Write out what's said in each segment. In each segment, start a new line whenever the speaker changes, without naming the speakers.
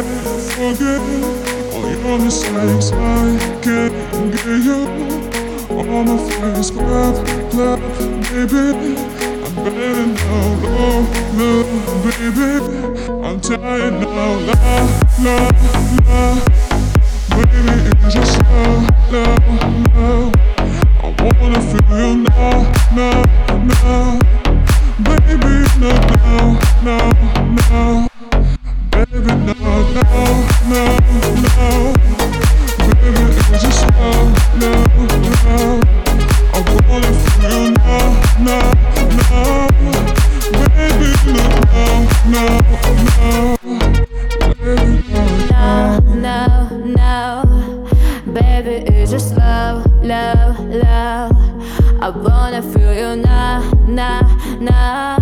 forget all your mistakes. I can't get you on my face. Clap, clap, baby. I'm better now, low, low, baby. I'm tired now, la, la, la. Baby, it's just slow, low, low. I wanna feel you now, now, now. Baby, now, now, now, no.
Low. I wanna feel you now, now, now.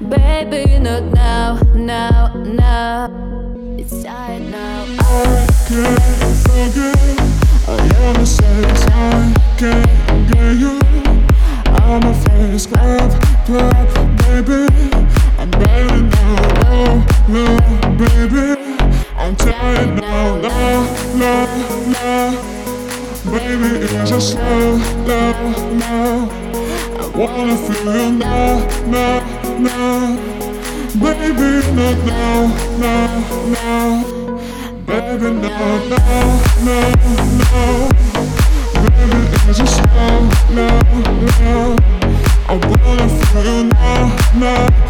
Baby, no, no, no, no. It's time now.
I can't forget all your mistakes. I can't get you on my face. Clap, clap, baby. I'm better now, low, low, baby. I'm tired now, low, low. Baby, it's just slow, low, low. I wanna feel you now, now, now. Baby, no, no, now, no. Baby, no, no, no, no. Baby, it's just slow, low, low. I wanna feel you now, now, now.